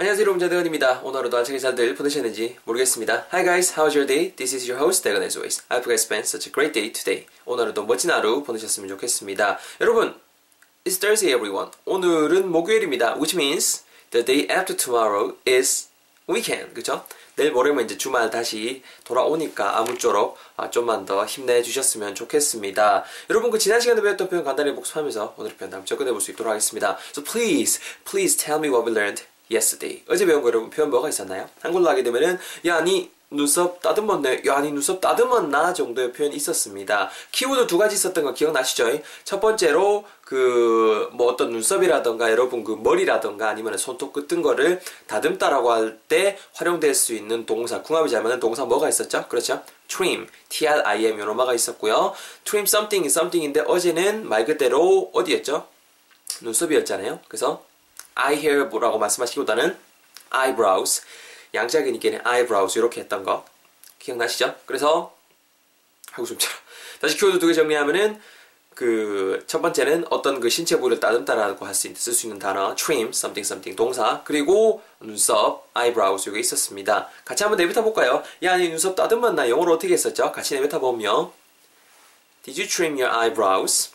안녕하세요 여러분 자대건입니다. 오늘 하루도 안녕히 잘들 보내셨는지 모르겠습니다. Hi guys, how's your day? This is your host 대건 as always. I hope you guys spent such a great day today. 오늘 하루도 멋진 하루 보내셨으면 좋겠습니다. 여러분, It's Thursday everyone. 오늘은 목요일입니다. Which means the day after tomorrow is weekend. 그쵸? 내일 모레면 이제 주말 다시 돌아오니까 아무쪼록 아, 좀만 더 힘내주셨으면 좋겠습니다. 여러분 그 지난 시간에 배웠던 표현 간단히 복습하면서 오늘 표현 다음 접근해 볼수 있도록 하겠습니다. So please, please tell me what we learned yesterday. 어제 배운 거 여러분 표현 뭐가 있었나요? 한글로 하게 되면은 야, 니 눈썹 따듬었네. 야, 니 눈썹 따듬었나 정도의 표현이 있었습니다. 키워드 두 가지 있었던 거 기억나시죠? 첫 번째로 그 뭐 어떤 눈썹이라던가 여러분 그 머리라던가 아니면 손톱 끝든 거를 다듬다라고 할 때 활용될 수 있는 동사 궁합이 잘 맞는 동사 뭐가 있었죠? 그렇죠? trim, t-r-i-m 요노마가 있었고요. trim something something인데 어제는 말 그대로 어디였죠? 눈썹이었잖아요. 그래서 eye hair라고 말씀하시기보다는 eyebrows 양자기니까 eyebrows 이렇게 했던 거 기억나시죠? 그래서 하고 좀 쳐라. 다시 키워드 두 개 정리하면은 그 첫 번째는 어떤 그 신체 부위를 따듬다라고 할 수 있는 쓸 수 있는 단어 trim something something 동사 그리고 눈썹 eyebrows 이게 있었습니다. 같이 한번 내뱉어 볼까요? 야, 니 눈썹 따듬었나? 영어로 어떻게 했었죠? 같이 내뱉어 보면 Did you trim your eyebrows?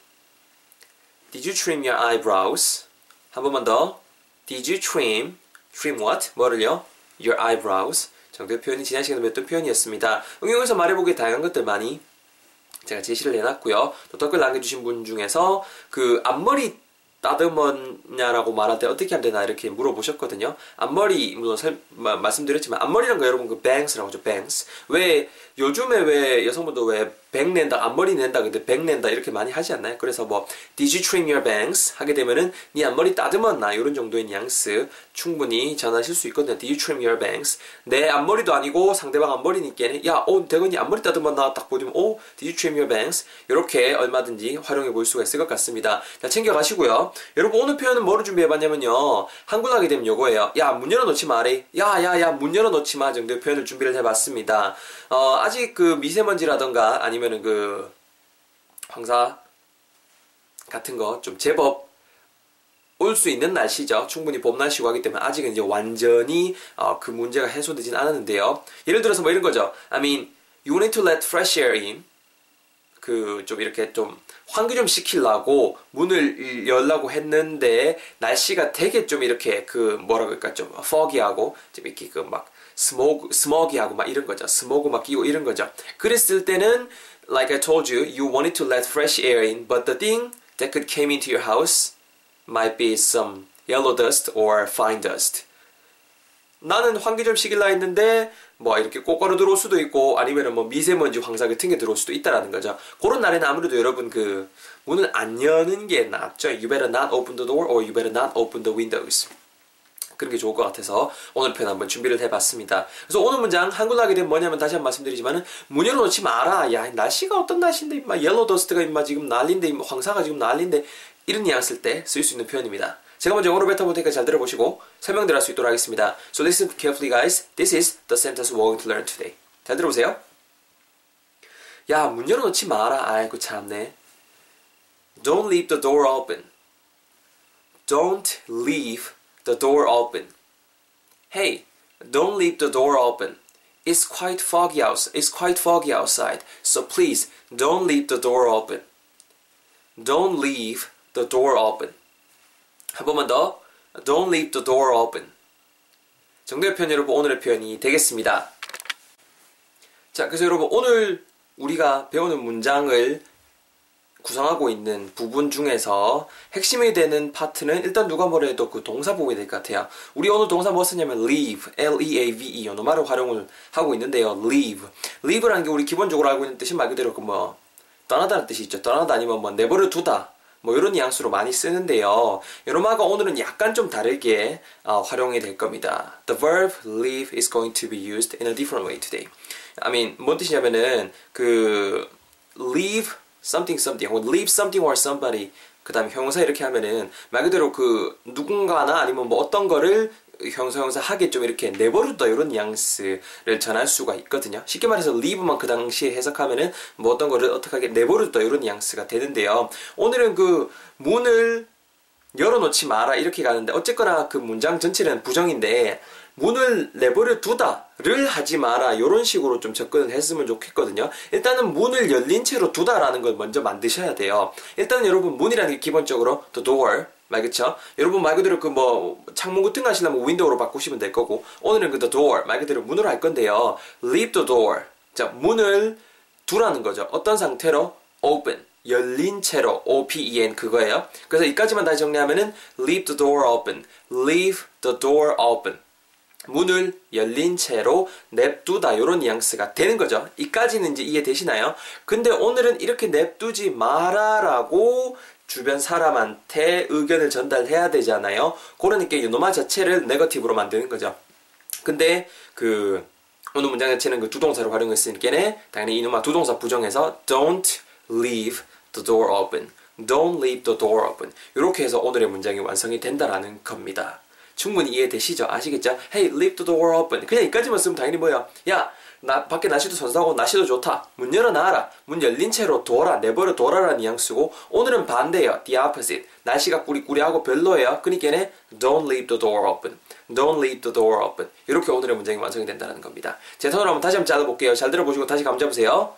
Did you trim your eyebrows? 한 번만 더. Did you trim? Trim what? 뭐를요? Your eyebrows. 정도의 표현이 지난 시간에 배웠던 표현이었습니다. 응용해서 말해보기에 다양한 것들 많이 제가 제시를 해놨고요. 또 댓글 남겨주신 분 중에서 그 앞머리 따듬었냐라고 말할 때 어떻게 하면 되나 이렇게 물어보셨거든요. 앞머리 물론 설, 마, 말씀드렸지만 앞머리란 거 여러분 그 bangs라고 하죠. bangs. 왜 요즘에 왜 여성분도 왜백 낸다 앞머리 낸다 근데 백 낸다 이렇게 많이 하지 않나요? 그래서 뭐 Did you trim your bangs 하게 되면은 네 앞머리 따듬었나 이런 정도의 뉘앙스 충분히 전하실 수 있거든요. Did you trim your bangs? 내 앞머리도 아니고 상대방 앞머리니까 야, 어, 대건이 앞머리 따듬었나 딱 보면 어, Did you trim your bangs? 이렇게 얼마든지 활용해 볼 수가 있을 것 같습니다. 자, 챙겨 가시고요. 여러분 오늘 표현은 뭐를 준비해봤냐면요. 한글 하게 되면 요거예요. 야, 문 열어놓지 마래. 야, 야, 야, 문 열어놓지 마 정도의 표현을 준비를 해봤습니다. 어, 아직 그 미세먼지라던가 아니면은 그 황사 같은 거 좀 제법 올수 있는 날씨죠. 충분히 봄 날씨고 하기 때문에 아직은 이제 완전히 어, 그 문제가 해소되진 않았는데요. 예를 들어서 뭐 이런 거죠. I mean, you need to let fresh air in. 그 좀 이렇게 좀 환기 좀 시키려고 문을 열라고 했는데 날씨가 되게 좀 이렇게 그 뭐라 그럴까 좀 foggy하고 좀 이렇게 그 막 스모그 스모기하고 막 이런 거죠. 스모그 막 끼고 이런 거죠. 그랬을 때는 like I told you, you wanted to let fresh air in, but the thing that could came into your house might be some yellow dust or fine dust. 나는 환기 좀 시킬라 했는데 뭐 이렇게 꼬꼬로 들어올 수도 있고 아니면은 뭐 미세먼지 황사 같은 게 들어올 수도 있다라는 거죠. 그런 날에는 아무래도 여러분 그 문을 안 여는 게 낫죠. You better not open the door or you better not open the windows. 그런 게 좋을 것 같아서 오늘 편 한번 준비를 해봤습니다. 그래서 오늘 문장 한글로 하게 되면 뭐냐면 다시 한번 말씀드리지만은 문 열어놓지 마라. 야 날씨가 어떤 날씨인데 임마 옐로 더스트가 임마 지금 난린데 황사가 지금 난린데 이런 뉘앙스일 때 쓸 수 있는 표현입니다. 제가 먼저 영어로 뱉어볼 테니까 잘 들어보시고 설명드릴 수 있도록 하겠습니다. So listen carefully guys. This is the sentence we're going to learn today. 잘 들어보세요. 야 문 열어놓지 마라. 아이고 참네. Don't leave the door open. Don't leave the door open. Hey, don't leave the door open. It's quite foggy out. It's quite foggy outside. So please don't leave the door open. Don't leave the door open. 한 번만 더. Don't leave the door open. 정도의 표현 여러분 오늘의 표현이 되겠습니다. 자, 그래서 여러분 오늘 우리가 배우는 문장을 구성하고 있는 부분 중에서 핵심이 되는 파트는 일단 누가 뭐래도 그 동사 부분이 될 것 같아요. 우리 오늘 동사 뭐 쓰냐면 leave, L-E-A-V-E 요노마를 활용을 하고 있는데요. leave. leave라는 게 우리 기본적으로 알고 있는 뜻이 말 그대로 그 뭐 떠나다는 뜻이 있죠. 떠나다 아니면 뭐 내버려 두다. 뭐 이런 뉘앙스로 많이 쓰는데요. 요노마가 오늘은 약간 좀 다르게 어, 활용이 될 겁니다. The verb leave is going to be used in a different way today. I mean, 뭔 뜻이냐면은 그 leave something something 혹은 leave something or somebody 그 다음에 형용사 이렇게 하면은 말 그대로 그 누군가나 아니면 뭐 어떤 거를 형용사 형용사 하게 좀 이렇게 내버려둬 이런 뉘앙스를 전할 수가 있거든요. 쉽게 말해서 leave만 그 당시에 해석하면은 뭐 어떤 거를 어떻게 하게 내버려둬 이런 뉘앙스가 되는데요. 오늘은 그 문을 열어놓지 마라 이렇게 가는데 어쨌거나 그 문장 전체는 부정인데 문을 내버려 두다를 하지 마라 이런 식으로 좀 접근을 했으면 좋겠거든요. 일단은 문을 열린 채로 두다라는 걸 먼저 만드셔야 돼요. 일단 여러분 문이라는 게 기본적으로 the door 말 그쵸? 여러분 말 그대로 그 뭐 창문 같은 거 하시려면 윈도우로 바꾸시면 될 거고 오늘은 그 the door 말 그대로 문으로 할 건데요. leave the door 자 문을 두라는 거죠. 어떤 상태로 open 열린 채로 O-P-E-N 그거예요. 그래서 이까지만 다시 정리하면은 leave the door open, leave the door open. 문을 열린 채로 냅두다 이런 뉘앙스가 되는 거죠. 이까지는 이제 이해되시나요? 근데 오늘은 이렇게 냅두지 마라라고 주변 사람한테 의견을 전달해야 되잖아요. 그러니까 이 노마 자체를 네거티브로 만드는 거죠. 근데 그 오늘 문장 자체는 그 두동사로 활용했으니까 당연히 이놈아 두동사 부정해서 don't leave the door open. Don't leave the door open. 이렇게 해서 오늘의 문장이 완성이 된다라는 겁니다. 충분히 이해되시죠? 아시겠죠? Hey, leave the door open. 그냥 이까지만 쓰면 당연히 뭐야? 야, 나 밖에 날씨도 선선하고 날씨도 좋다. 문 열어놔라. 문 열린 채로 둬라. 내버려 둬라라는 뉘앙스고 오늘은 반대예요. The opposite. 날씨가 꾸리꾸리하고 별로예요. 그러니까는 don't leave the door open. Don't leave the door open. 이렇게 오늘의 문장이 완성이 된다는 겁니다. 제 턴으로 한번 다시 한번 짜볼게요. 잘 들어보시고 다시 감 잡으세요.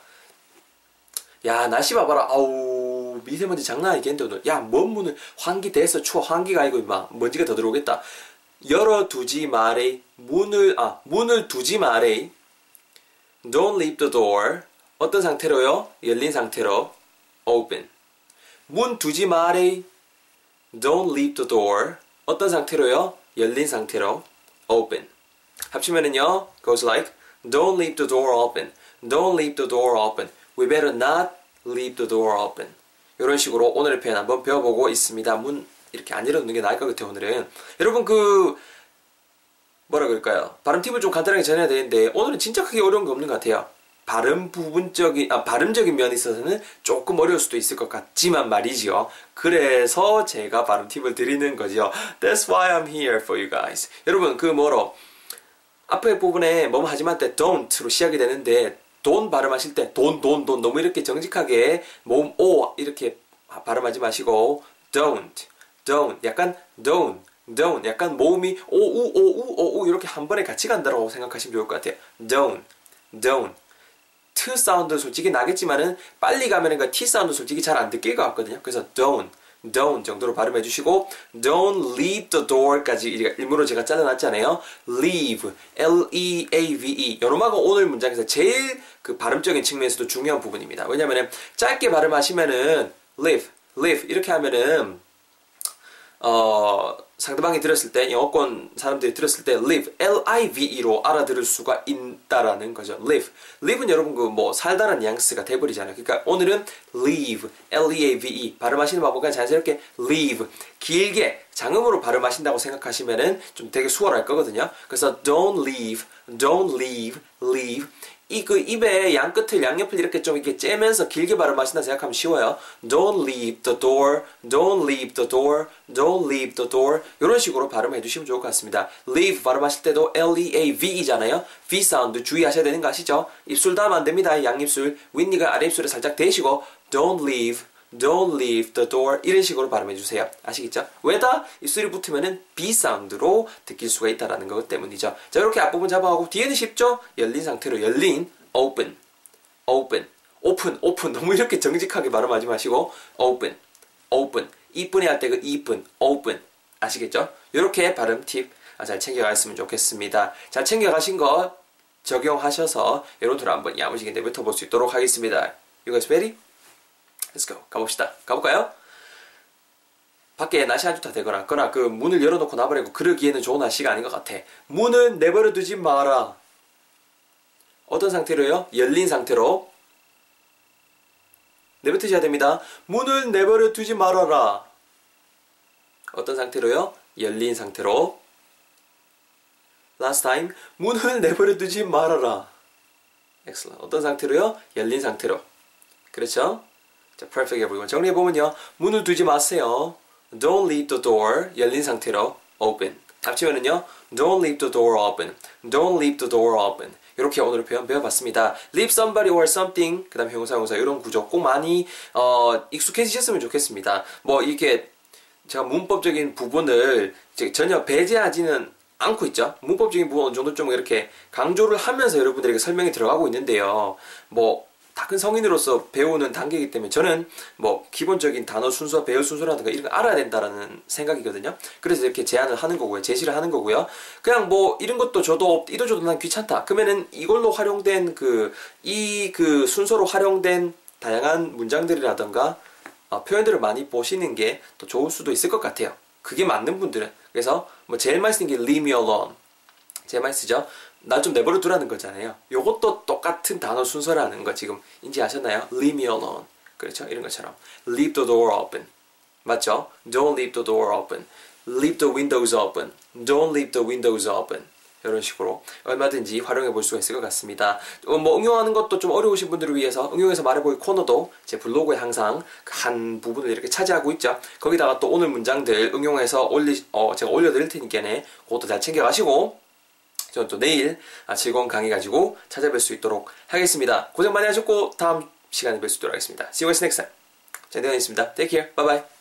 야 날씨 봐봐라 아우 미세먼지 장난 아니겠는데 오늘 야먼 문을 환기 돼서 추워 환기가 아니고 임마 먼지가 더 들어오겠다 열어두지 말에 문을 아 문을 두지 말에 don't leave the door 어떤 상태로요 열린 상태로 open 문 두지 말에 don't leave the door 어떤 상태로요 열린 상태로 open 합치면은요 goes like don't leave the door open don't leave the door open We better not leave the door open. 이런 식으로 오늘의 표현 한번 배워보고 있습니다. 문 이렇게 안 열어두는 게 나을 것 같아요, 오늘은. 여러분, 그, 뭐라 그럴까요? 발음 팁을 좀 간단하게 전해야 되는데, 오늘은 진짜 크게 어려운 게 없는 것 같아요. 발음 부분적인, 아, 발음적인 면에 있어서는 조금 어려울 수도 있을 것 같지만 말이지요. 그래서 제가 발음 팁을 드리는 거죠. That's why I'm here for you guys. 여러분, 그 뭐로, 앞에 부분에 뭐뭐 하지만 때 don't로 시작이 되는데, 돈 발음하실 때 돈, 돈, 돈 너무 이렇게 정직하게 몸, 오 이렇게 발음하지 마시고 don't, don't 약간 don't, don't 약간 모음이 오우, 오우, 오우 이렇게 한 번에 같이 간다고 생각하시면 좋을 것 같아요. don't, don't t sound 솔직히 나겠지만은 빨리 가면은 그 T sound 솔직히 잘 안 들릴 것 같거든요. 그래서 don't, don't 정도로 발음해 주시고 don't leave the door까지 일부러 제가 잘라놨잖아요. leave, L-E-A-V-E 요놈하고 오늘 문장에서 제일 그 발음적인 측면에서도 중요한 부분입니다. 왜냐면은 짧게 발음하시면은 live, live 이렇게 하면은 어 상대방이 들었을 때 영어권 사람들이 들었을 때 live, L-I-V-E로 알아들을 수가 있다라는 거죠. live, live는 여러분 그 뭐 살다라는 뉘앙스가 돼버리잖아요. 그러니까 오늘은 leave, L-E-A-V-E 발음하시는 방법과 자연스럽게 leave 길게 장음으로 발음하신다고 생각하시면은 좀 되게 수월할 거거든요. 그래서 don't leave, don't leave, leave 이 그 입의 양 끝을 양옆을 이렇게 좀 이렇게 째면서 길게 발음하신다 생각하면 쉬워요. Don't leave the door, don't leave the door, don't leave the door 이런 식으로 발음해 주시면 좋을 것 같습니다. leave 발음하실 때도 L-E-A-V이잖아요. V 사운드 주의하셔야 되는 거 아시죠? 입술 닿으면 안 됩니다. 양입술, 윗니가 아래입술에 살짝 대시고 don't leave Don't leave the door 이런 식으로 발음해 주세요. 아시겠죠? 왜다 입술이 붙으면은 B 사운드로 느낄 수가 있다라는 것 때문이죠. 자 이렇게 앞부분 잡아가고 뒤에는 쉽죠? 열린 상태로 열린 open, open, open, open 너무 이렇게 정직하게 발음하지 마시고 open, open 이쁜이 할 때 그 이쁜, open 아시겠죠? 이렇게 발음 팁 잘 챙겨갔으면 좋겠습니다. 잘 챙겨가신 거 적용하셔서 여러분들 한번 야무지게 내뱉어 볼 수 있도록 하겠습니다. You guys ready? Go. 가봅시다. 가볼까요? 밖에 날씨 안 좋다 되거나 거나 그 문을 열어놓고 나버리고 그러기에는 좋은 날씨가 아닌 것 같아. 문은 내버려 두지 마라. 어떤 상태로요? 열린 상태로 내뱉으셔야 됩니다. 문을 내버려 두지 말아라. 어떤 상태로요? 열린 상태로 Last time 문을 내버려 두지 말아라. Excellent. 어떤 상태로요? 열린 상태로. 그렇죠? 자, perfect everyone. 정리해보면요. 문을 두지 마세요. Don't leave the door. 열린 상태로 open. 합치면은요. Don't leave the door open. Don't leave the door open. 이렇게 오늘 표현 배워봤습니다. leave somebody or something. 그 다음 형용사, 형용사 이런 구조 꼭 많이 어, 익숙해지셨으면 좋겠습니다. 뭐 이렇게 제가 문법적인 부분을 전혀 배제하지는 않고 있죠. 문법적인 부분 어느 정도 좀 이렇게 강조를 하면서 여러분들에게 설명이 들어가고 있는데요. 뭐, 다 큰 성인으로서 배우는 단계이기 때문에 저는 뭐 기본적인 단어 순서, 배열 순서라든가 이런 거 알아야 된다라는 생각이거든요. 그래서 이렇게 제안을 하는 거고요. 제시를 하는 거고요. 그냥 뭐 이런 것도 저도 이도 저도 난 귀찮다. 그러면은 이걸로 활용된 그, 이그 순서로 활용된 다양한 문장들이라든가 어, 표현들을 많이 보시는 게 더 좋을 수도 있을 것 같아요. 그게 맞는 분들은. 그래서 뭐 제일 많이 쓰는 게 leave me alone. 제일 많이 쓰죠. 날 좀 내버려 두라는 거잖아요. 요것도 똑같은 단어 순서라는 거 지금 인지하셨나요? leave me alone. 그렇죠? 이런 것처럼. leave the door open. 맞죠? don't leave the door open. leave the windows open. don't leave the windows open. 이런 식으로 얼마든지 활용해 볼 수가 있을 것 같습니다. 어, 뭐 응용하는 것도 좀 어려우신 분들을 위해서 응용해서 말해볼 코너도 제 블로그에 항상 한 부분을 이렇게 차지하고 있죠. 거기다가 또 오늘 문장들 응용해서 올리 어, 제가 올려드릴 테니까네 그것도 잘 챙겨가시고 저는 또 내일 아, 즐거운 강의 가지고 찾아뵐 수 있도록 하겠습니다. 고생 많이 하셨고 다음 시간에 뵐 수 있도록 하겠습니다. See you guys next time. 자, 있습니다. Take care. Bye bye.